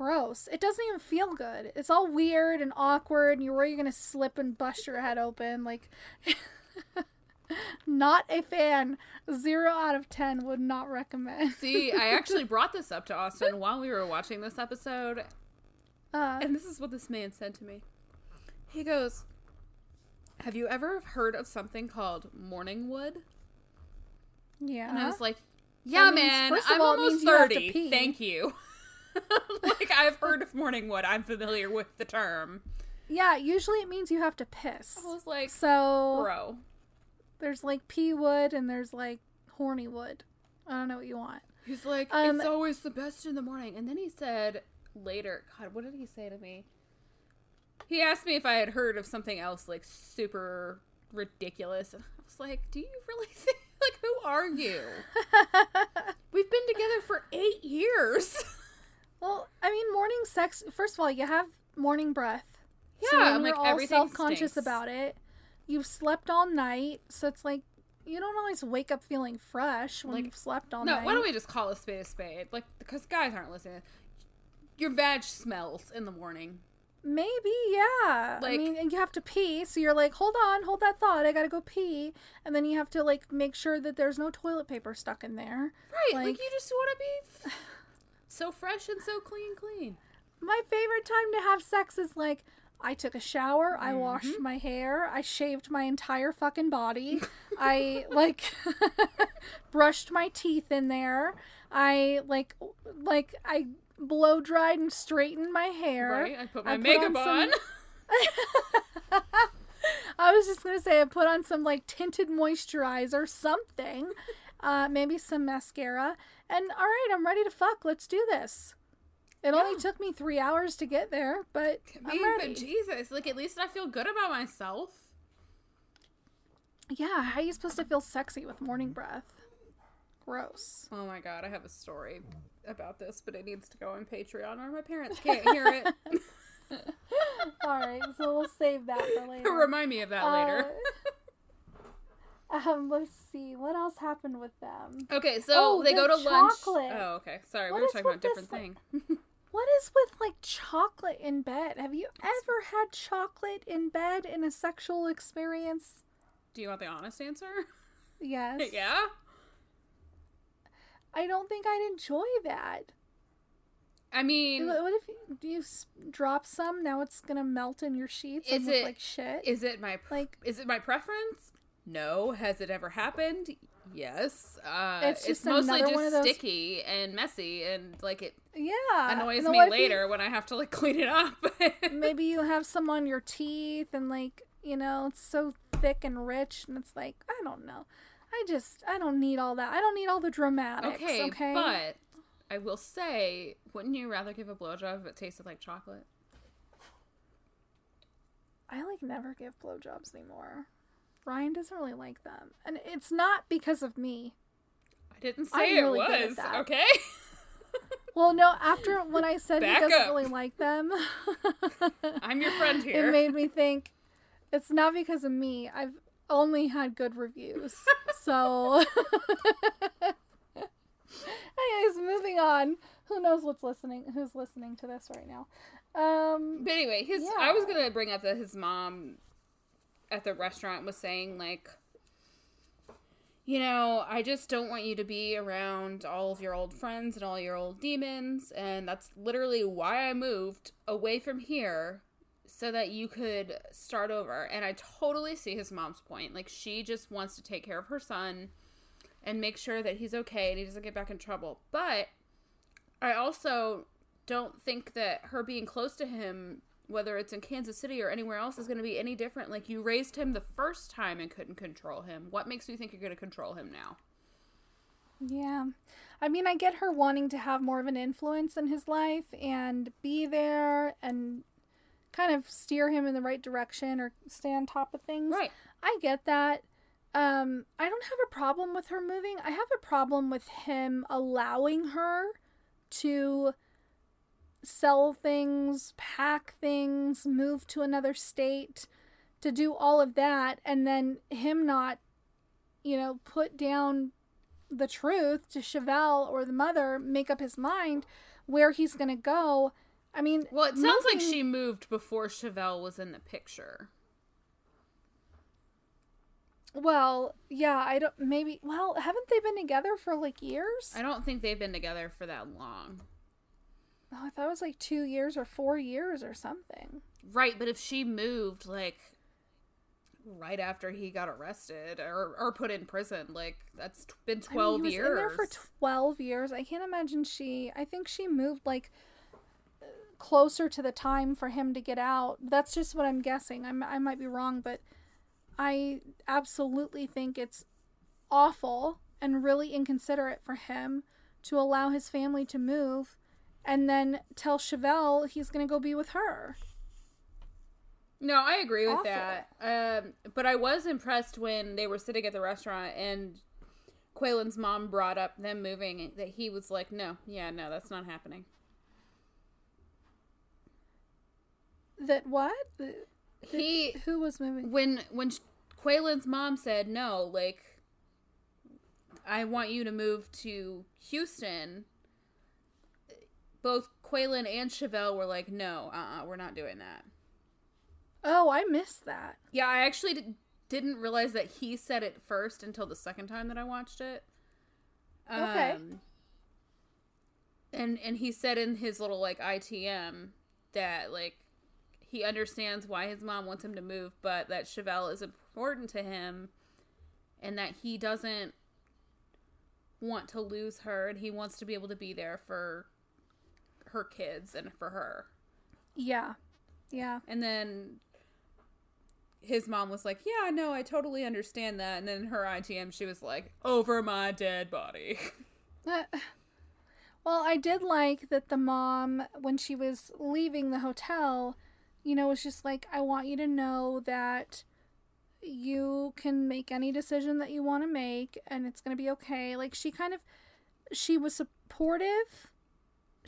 Gross. It doesn't even feel good. It's all weird and awkward, and you're worried you're gonna slip and bust your head open. Like, (laughs) not a fan. Zero out of ten would not recommend. See, I (laughs) actually brought this up to Austin while we were watching this episode, Uh, and this is what this man said to me. He goes, "Have you ever heard of something called morning wood?" yeah. And I was like, "Yeah, means- man. I'm all, almost means you have to thirty. pee." Thank you." (laughs) like I've heard of morning wood. I'm familiar with the term. yeah. Usually it means you have to piss. I was like, So "Bro, there's like pea wood and there's like horny wood. I don't know what you want. He's like, Um, it's always the best in the morning. And then he said later, God, what did he say to me? He asked me if I had heard of something else like super ridiculous. And I was like, do you really (laughs) think, like, who are you? (laughs) We've been together for eight years. Well, I mean, morning sex. First of all, you have morning breath. Yeah, so I'm like, you're all self-conscious stinks. about it. You've slept all night, so it's like you don't always wake up feeling fresh when Like, you've slept all no, night. No, why don't we just call a spade a spade? Like, because guys aren't listening. Your vag smells in the morning. Maybe, yeah. I mean, and you have to pee, so you're like, hold on, hold that thought. I gotta go pee, and then you have to like make sure that there's no toilet paper stuck in there. Right, like, Like- you just want to be (sighs) so fresh and so clean, clean. My favorite time to have sex is like I took a shower, I Mm-hmm. washed my hair, I shaved my entire fucking body, I (laughs) like (laughs) brushed my teeth in there, I like like I blow dried and straightened my hair. Right? I put my I put makeup on on. some- (laughs) I was just gonna say I put on some like tinted moisturizer, something, uh, maybe some mascara, and all right, I'm ready to fuck. Let's do this. It Yeah. only took me three hours to get there, but I I'm mean, ready. but Jesus, like at least I feel good about myself. yeah, how are you supposed to feel sexy with morning breath? Gross. Oh my god, I have a story about this, but it needs to go on Patreon or my parents can't hear it. (laughs) all right, so we'll save that for (laughs) later. Remind me of that later. Uh, (laughs) Um, let's see what else happened with them. Okay, so oh, they the go to lunch. Oh, okay. Sorry, What we were talking about a this, different thing. (laughs) What is with like chocolate in bed? Have you ever had chocolate in bed in a sexual experience? Do you want the honest answer? Yes. (laughs) yeah. I don't think I'd enjoy that. I mean, What if you, do you drop some? Now it's gonna melt in your sheets and Is it- like shit. is it my like is it my preference? No. Has it ever happened? Yes. Uh, It's it's, mostly just those- sticky and messy, and like it yeah, annoys me if you- later when I have to like (laughs) clean it up. maybe you have some on your teeth and like you know it's so thick and rich and it's like I don't know. I just I don't need all that. I don't need all the dramatics. Okay, okay, but I will say, wouldn't you rather give a blowjob if it tasted like chocolate? I like never give blowjobs anymore. Ryan doesn't really like them, and it's not because of me. I didn't I'm say really it was. Okay. (laughs) Well, no, after when I said he doesn't up. really like them, (laughs) I'm your friend (laughs) here. it made me think it's not because of me. I've only had good reviews. so Anyways, moving on. Who knows what's listening who's listening to this right now. Um But anyway, his Yeah. I was gonna bring up that his mom at the restaurant was saying like you know, I just don't want you to be around all of your old friends and all your old demons, and that's literally why I moved away from here so that you could start over. And I totally see his mom's point. Like she just wants to take care of her son and make sure that he's okay and he doesn't get back in trouble. But I also don't think that her being close to him, whether it's in Kansas City or anywhere else, is going to be any different. Like, you raised him the first time and couldn't control him. What makes you think you're going to control him now? Yeah. I mean, I get her wanting to have more of an influence in his life and be there and kind of steer him in the right direction or stay on top of things. Right. I get that. Um, I don't have a problem with her moving. I have a problem with him allowing her to sell things, pack things, move to another state, to do all of that, and then him not, you know, put down the truth to Chevelle or the mother, make up his mind where he's going to go. I mean, Well, it sounds like she moved before Chevelle was in the picture. Well, yeah, I don't. Maybe. Well, haven't they been together for like years? I don't think they've been together for that long. Oh, I thought it was like two years or four years or something. Right, but if she moved, like, right after he got arrested or, or put in prison, like, that's t- been I mean, 12 he was years. in there for twelve years. I can't imagine she. I think she moved like closer to the time for him to get out. That's just what I'm guessing. I'm, I might be wrong, but I absolutely think it's awful and really inconsiderate for him to allow his family to move and then tell Chevelle he's going to go be with her. No, I agree with Awful. that. Um, but I was impressed when they were sitting at the restaurant and Quaylen's mom brought up them moving that he was like, "No, yeah, no, that's not happening." That what? The- He Who was moving? when when Quaylen's mom said no, like I want you to move to Houston. Both Quaylen and Chevelle were like, "No, uh, uh we're not doing that." Oh, I missed that. Yeah, I actually did, didn't realize that he said it first until the second time that I watched it. Okay. Um, and and he said in his little like ITM that like he understands why his mom wants him to move, but that Chevelle is important to him, and that he doesn't want to lose her, and he wants to be able to be there for her kids and for her. Yeah. Yeah. And then his mom was like, "Yeah, no, I totally understand that." And then her ITM, she was like, "Over my dead body." (laughs) Uh, well, I did like that the mom, when she was leaving the hotel, you know, was just like, I want you to know that you can make any decision that you want to make and it's going to be okay. Like, she kind of, she was supportive.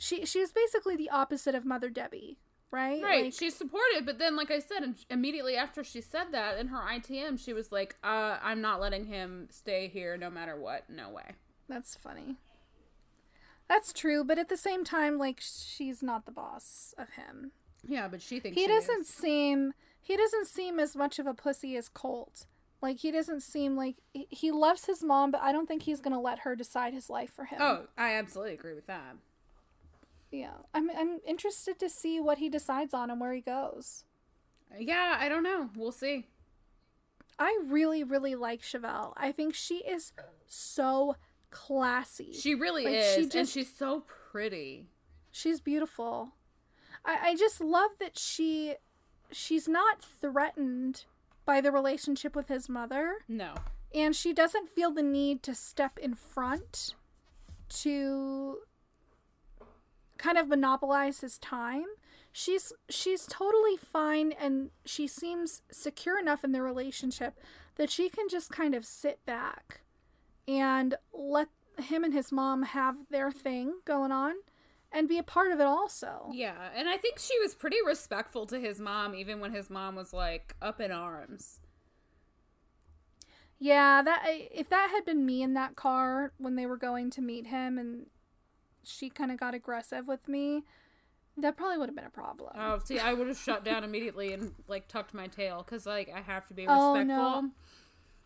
She, she was basically the opposite of Mother Debbie, right? right? Like, she's supportive, but then, like I said, immediately after she said that in her ITM, she was like, uh, "I'm not letting him stay here, no matter what. No way." that's funny. That's true, but at the same time, like, she's not the boss of him. Yeah, but she thinks he she doesn't is. seem he doesn't seem as much of a pussy as Colt. Like he doesn't seem like he- he loves his mom, but I don't think he's gonna let her decide his life for him. Oh, I absolutely agree with that. Yeah. I'm I'm interested to see what he decides on and where he goes. Yeah, I don't know. We'll see. I really really like Chevelle. I think she is so classy. She really Like, is, she and just- she's so pretty. She's beautiful. I, I just love that she she's not threatened by the relationship with his mother No. and she doesn't feel the need to step in front to kind of monopolize his time. She's she's totally fine and she seems secure enough in their relationship that she can just kind of sit back and let him and his mom have their thing going on and be a part of it also. Yeah, and I think she was pretty respectful to his mom, even when his mom was like up in arms. Yeah, that if that had been me in that car when they were going to meet him and she kind of got aggressive with me, that probably would have been a problem. Oh, see, I would have shut down immediately and like tucked my tail because like I have to be respectful. Oh, no.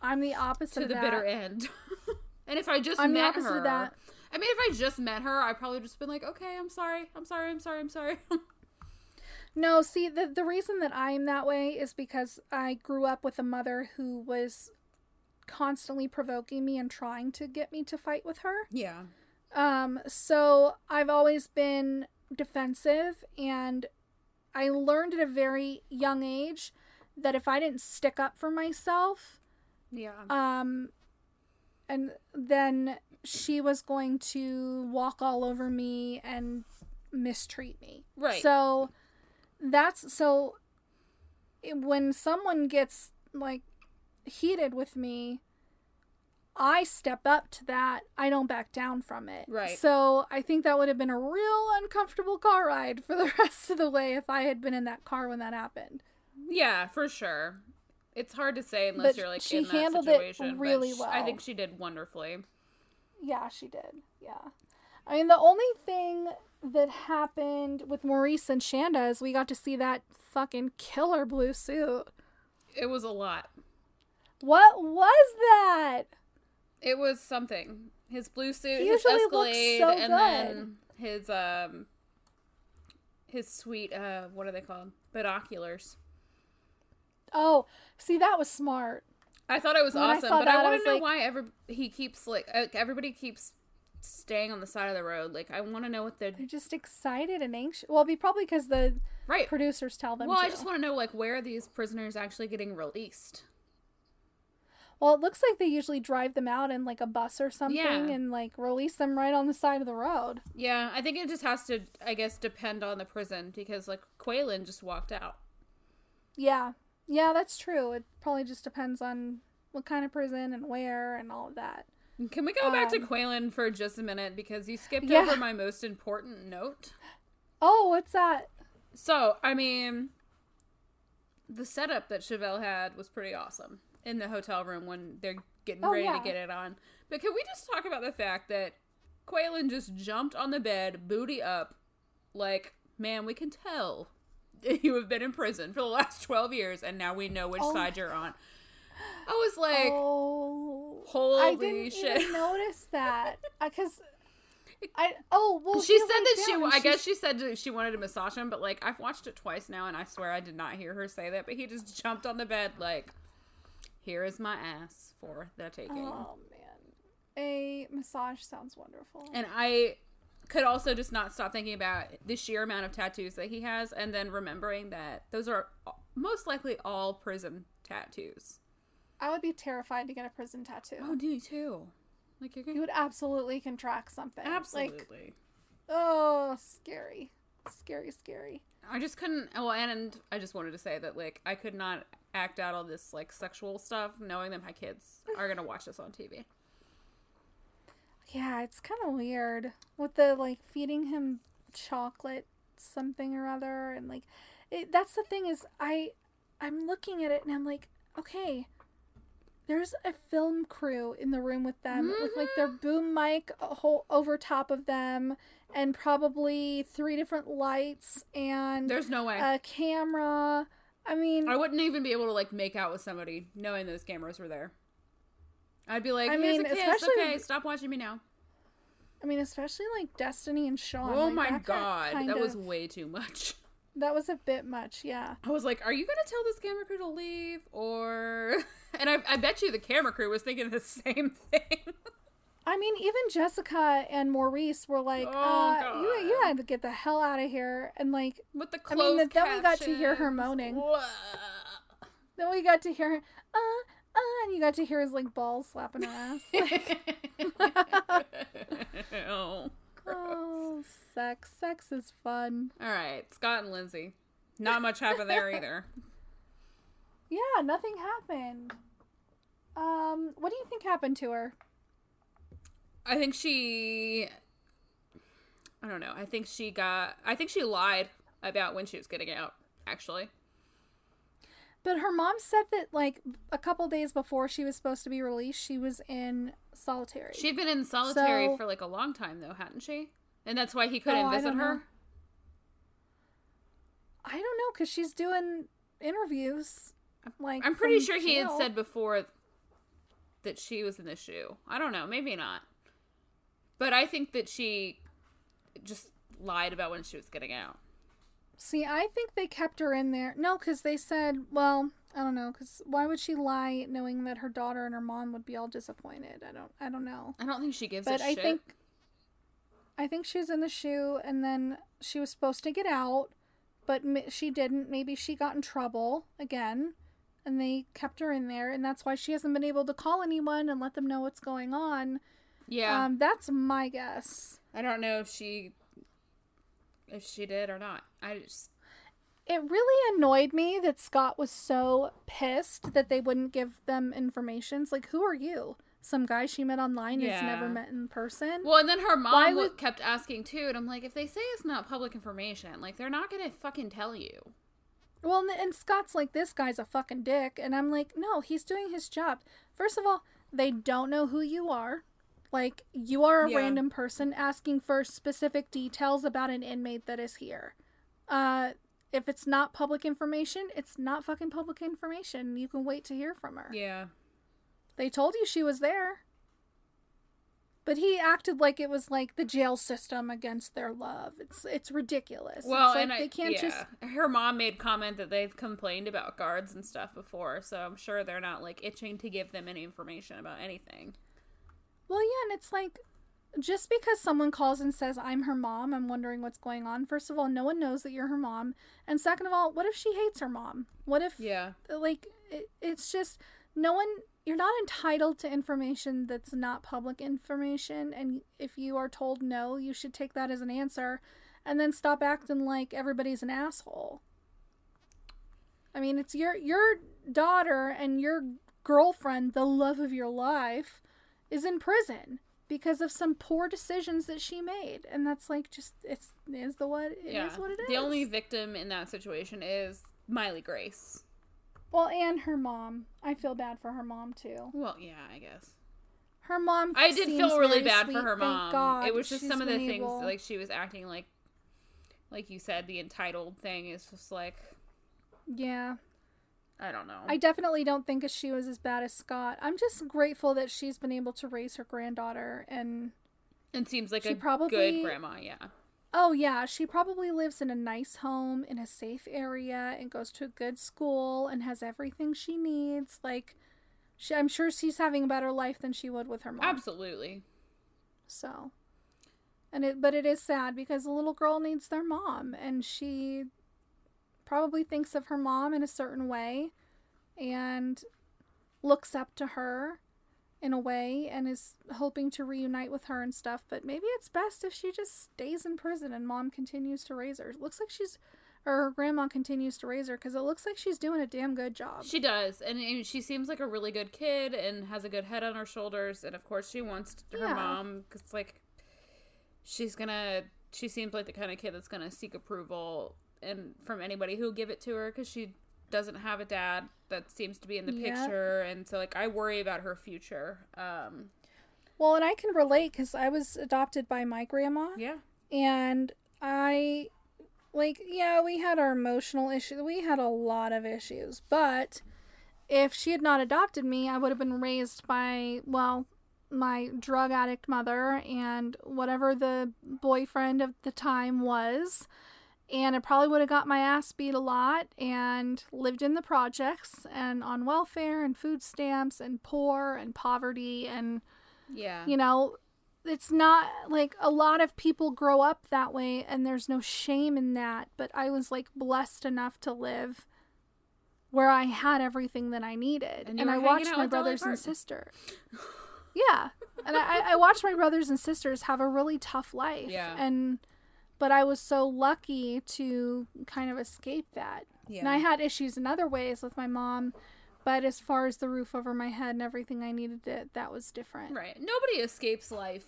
I'm the opposite to of the that. bitter end. (laughs) and if I just I'm met her. I mean, if I just met her, I probably just been like, okay, I'm sorry, I'm sorry, I'm sorry, I'm sorry. (laughs) No, see, the the reason that I'm that way is because I grew up with a mother who was constantly provoking me and trying to get me to fight with her. yeah, Um, so I've always been defensive, and I learned at a very young age that if I didn't stick up for myself, yeah, um, and then she was going to walk all over me and mistreat me. Right. So that's so when someone gets like heated with me, I step up to that. I don't back down from it. Right. So I think that would have been a real uncomfortable car ride for the (laughs) rest of the way if I had been in that car when that happened. yeah, for sure. It's hard to say unless But you're like she in that handled it situation. but really well. I think she did wonderfully. Yeah, she did. Yeah. I mean, the only thing that happened with Maurice and Shanda is we got to see that fucking killer blue suit. It was a lot. What was that? It was something. His blue suit, He his Escalade, so and then his um his sweet uh what are they called? Binoculars. Oh, see, that was smart. I thought it was When awesome, saw but that, I I want to know like- why every he keeps like uh, everybody keeps staying on the side of the road. Like I want to know what they're They're just excited and anxious. Well, be probably because the right. producers tell them Well, to. I just want to know like where are these prisoners actually getting released? Well, it looks like they usually drive them out in like a bus or something Yeah. and like release them right on the side of the road. Yeah, I think it just has to, I guess, depend on the prison because like Quaylen just walked out. Yeah. Yeah, that's true. It probably just depends on what kind of prison and where and all of that. Can we go back to Um, Quaylen for just a minute because you skipped Yeah. over my most important note? Oh, what's that? So, I mean, the setup that Chevelle had was pretty awesome in the hotel room when they're getting Oh, ready yeah. to get it on. But can we just talk about the fact that Quaylen just jumped on the bed, booty up, like, man, we can tell (laughs) you have been in prison for the last 12 years and now we know which Oh side you're on. I was like, oh, I holy didn't shit. even (laughs) notice that because I oh well. she said that she i guess she said that she wanted to massage him but like i've watched it twice now and i swear i did not hear her say that but he just jumped on the bed like here is my ass for the taking Oh man, a massage sounds wonderful. and i could also just not stop thinking about the sheer amount of tattoos that he has and then remembering that those are most likely all prison tattoos I would be terrified to get a prison tattoo. oh do you too like you're gonna would absolutely contract something. Like, absolutely oh, scary, scary, scary. I just couldn't. Well, and I just wanted to say that like I could not act out all this like sexual stuff, knowing that my kids are gonna watch this on TV. Yeah, it's kind of weird with the like feeding him chocolate something or other and like it, that's the thing is I I'm looking at it and I'm like, okay, there's a film crew in the room with them with like their mm-hmm. boom mic a whole over top of them and probably three different lights and There's no way. a camera I mean, I wouldn't even be able to like make out with somebody knowing those cameras were there. I'd be like, I mean, especially- Okay, stop watching me now." I mean, especially like Destiny and Sean. oh like, my that god, that was way too much. that was a bit much. Yeah. I was like, "Are you gonna tell this camera crew to leave?" Or, (laughs) and I, I bet you the camera crew was thinking the same (laughs) thing. I mean, even Jessica and Maurice were like, Oh, uh, you, you had to get the hell out of here. And like, With the I mean, then we got to hear her moaning. Wha- then we got to hear her, uh, uh, and you got to hear his like balls slapping her ass. oh. (laughs) oh, sex. Sex is fun. All right, Scott and Lindsay. Not much happened there either. (laughs) Yeah, nothing happened. Um, what do you think happened to her? I think she. I don't know. I think she got. I think she lied about when she was getting out. Actually, But her mom said that like a couple days before she was supposed to be released, she was in solitary. she'd been in solitary So- for like a long time, though, hadn't she? And that's why he couldn't Oh, visit don't her. know. I don't know because she's doing interviews. Like I'm pretty sure he had said before that she was in the shoe. I don't know. Maybe not. But I think that she just lied about when she was getting out. See, I think they kept her in there. No, because they said, well, I don't know, because why would she lie knowing that her daughter and her mom would be all disappointed? I don't, I don't know. I don't think she gives But a I shit. think, I think she was in the shoe, and then she was supposed to get out, but she didn't. Maybe she got in trouble again, and they kept her in there, and that's why she hasn't been able to call anyone and let them know what's going on. Yeah. Um, that's my guess. I don't know if she if she did or not. I just It really annoyed me that Scott was so pissed that they wouldn't give them information. It's like, who are you? Some guy she met online has never met in person. Well, and then her mom Why would- kept asking too, and I'm like, if they say it's not public information, like they're not gonna fucking tell you. Well, and Scott's like, this guy's a fucking dick. And I'm like, no, he's doing his job. First of all, they don't know who you are. Like, you are a Yeah. random person asking for specific details about an inmate that is here. Uh, if it's not public information, it's not fucking public information. You can wait to hear from her. Yeah. They told you she was there. But he acted like it was like the jail system against their love. It's it's ridiculous. Well, it's like and I, they can't yeah. just Her mom made comment that they've complained about guards and stuff before, so I'm sure they're not like itching to give them any information about anything. Well, yeah, and it's like just because someone calls and says I'm her mom, I'm wondering what's going on. First of all, no one knows that you're her mom, and second of all, what if she hates her mom? What if Yeah. like it, it's just no one you're not entitled to information that's not public information and if you are told no you should take that as an answer and then stop acting like everybody's an asshole i mean it's your your daughter and your girlfriend the love of your life is in prison because of some poor decisions that she made and that's like just it's is the what it is yeah. what it is the only victim in that situation is Miley Grace. well and her mom i feel bad for her mom too Well, yeah, I guess. Her mom. I did feel really bad sweet, for her mom. God it was just some of the things able- like she was acting like like you said the entitled thing is just like Yeah, I don't know. I definitely don't think she was as bad as Scott. I'm just grateful that she's been able to raise her granddaughter, and it seems like she a probably- good grandma, yeah. oh yeah, she probably lives in a nice home in a safe area and goes to a good school and has everything she needs. Like, she, I'm sure she's having a better life than she would with her mom. Absolutely. So, and it, but it is sad because the little girl needs their mom, and she probably thinks of her mom in a certain way, and looks up to her in a way, and is hoping to reunite with her and stuff. But maybe it's best if she just stays in prison and mom continues to raise her. It looks like she's, or her grandma continues to raise her because it looks like she's doing a damn good job. She does, and, and she seems like a really good kid and has a good head on her shoulders. And of course, she wants her Yeah. mom because like she's gonna. She seems like the kind of kid that's gonna seek approval and from anybody who'll give it to her because she doesn't have a dad that seems to be in the Yep. picture, and so like I worry about her future. Um, well, and I can relate because I was adopted by my grandma. yeah, and I like yeah, we had our emotional issues. We had a lot of issues, but if she had not adopted me, I would have been raised by well, my drug addict mother and whatever the boyfriend of the time was. And I probably would have got my ass beat a lot and lived in the projects and on welfare and food stamps and poor and poverty and Yeah. you know it's not like a lot of people grow up that way and there's no shame in that but i was like blessed enough to live where i had everything that i needed. And and, i watched my brothers and sisters yeah. And I, I watched my brothers and sisters have a really tough life. Yeah. and but i was so lucky to kind of escape that yeah. and i had issues in other ways with my mom but as far as the roof over my head and everything i needed it that was different Right. Nobody escapes life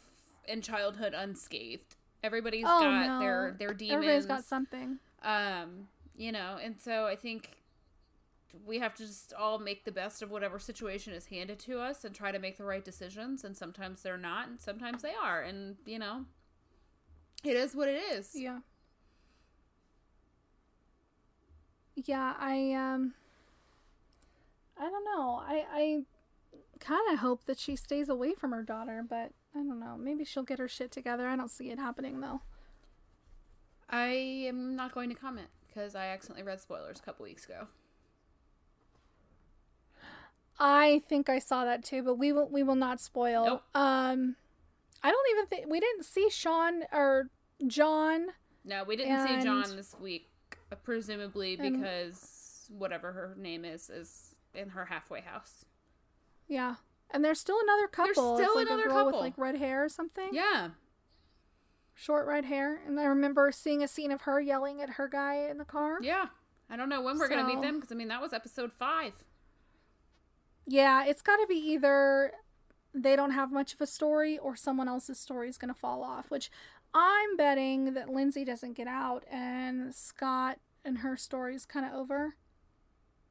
and childhood unscathed. Everybody's Oh, got no. their their demons. Everybody's got something. um, you know, and so I think we have to just all make the best of whatever situation is handed to us and try to make the right decisions and sometimes they're not and sometimes they are and you know it is what it is. Yeah. Yeah, I um I don't know. I I kind of hope that she stays away from her daughter, but I don't know. Maybe she'll get her shit together. I don't see it happening though. I am not going to comment because I accidentally read spoilers a couple weeks ago. I think I saw that too, but we will we will not spoil. Nope. Um I don't even think we didn't see Sean or John. No, we didn't see John this week, uh, presumably And- because whatever her name is is in her halfway house. Yeah. And there's still another couple. There's still like another girl with like red hair or something. Yeah, Short red hair. And I remember seeing a scene of her yelling at her guy in the car. yeah. I don't know when we're gonna meet them because I mean that was episode five. Yeah, it's got to be either they don't have much of a story or someone else's story is going to fall off, which I'm betting that Lindsay doesn't get out and Scott and her story is kind of over.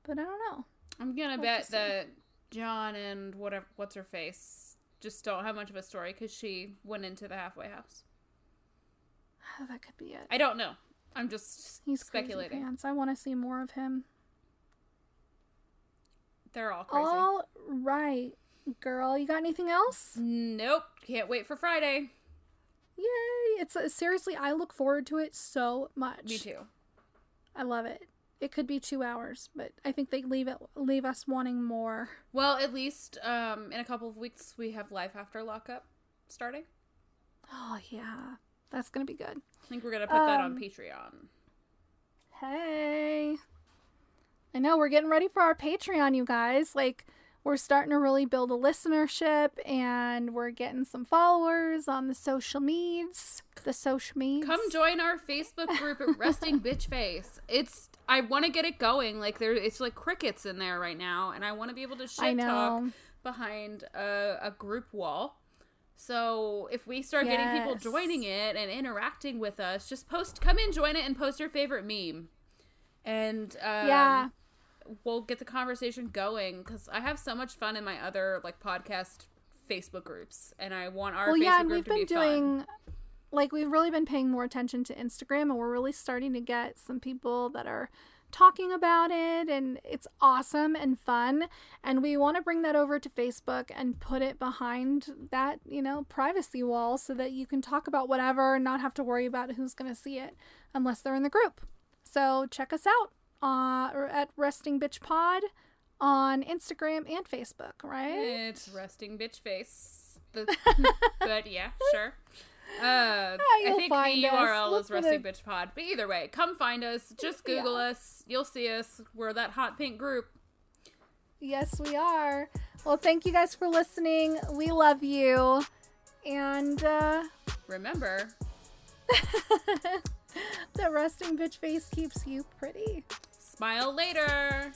But I don't know. I'm gonna bet that John and whatever what's her face just don't have much of a story because she went into the halfway house. (sighs) that could be it. I don't know. I'm just He's speculating. crazy pants. I want to see more of him. They're all crazy. All right, girl. You got anything else? Nope. Can't wait for Friday. Yay! It's uh, seriously, I look forward to it so much. Me too. I love it. It could be two hours, but I think they leave it leave us wanting more. Well, at least um, in a couple of weeks we have life after lockup starting. Oh yeah, that's gonna be good. I think we're gonna put that on Um, Patreon. Hey, I know we're getting ready for our Patreon, you guys. Like we're starting to really build a listenership, and we're getting some followers on the social medias. The social medias. Come join our Facebook group at Resting (laughs) Bitch Face. It's I want to get it going. Like there, it's like crickets in there right now, and I want to be able to shit talk behind a, a group wall. So if we start getting people joining it and interacting with us, just post, come in, join it, and post your favorite meme, and um, Yeah. We'll get the conversation going. Because I have so much fun in my other like podcast Facebook groups, and I want our well, Facebook yeah, and we've been be fun. doing like we've really been paying more attention to Instagram, and we're really starting to get some people that are talking about it and it's awesome and fun and we want to bring that over to Facebook and put it behind that you know privacy wall so that you can talk about whatever and not have to worry about who's going to see it unless they're in the group so check us out uh, at resting bitch pod on Instagram and Facebook right It's resting bitch face. The, (laughs) but yeah, sure. Uh, I you'll think the us. URL Look is resting the- bitch pod. But either way, come find us. Just Google Yeah. us. You'll see us. We're that hot pink group. Yes, we are. Well, thank you guys for listening. We love you. And uh, Remember, (laughs) the resting bitch face keeps you pretty. Smile later.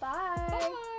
Bye. Bye.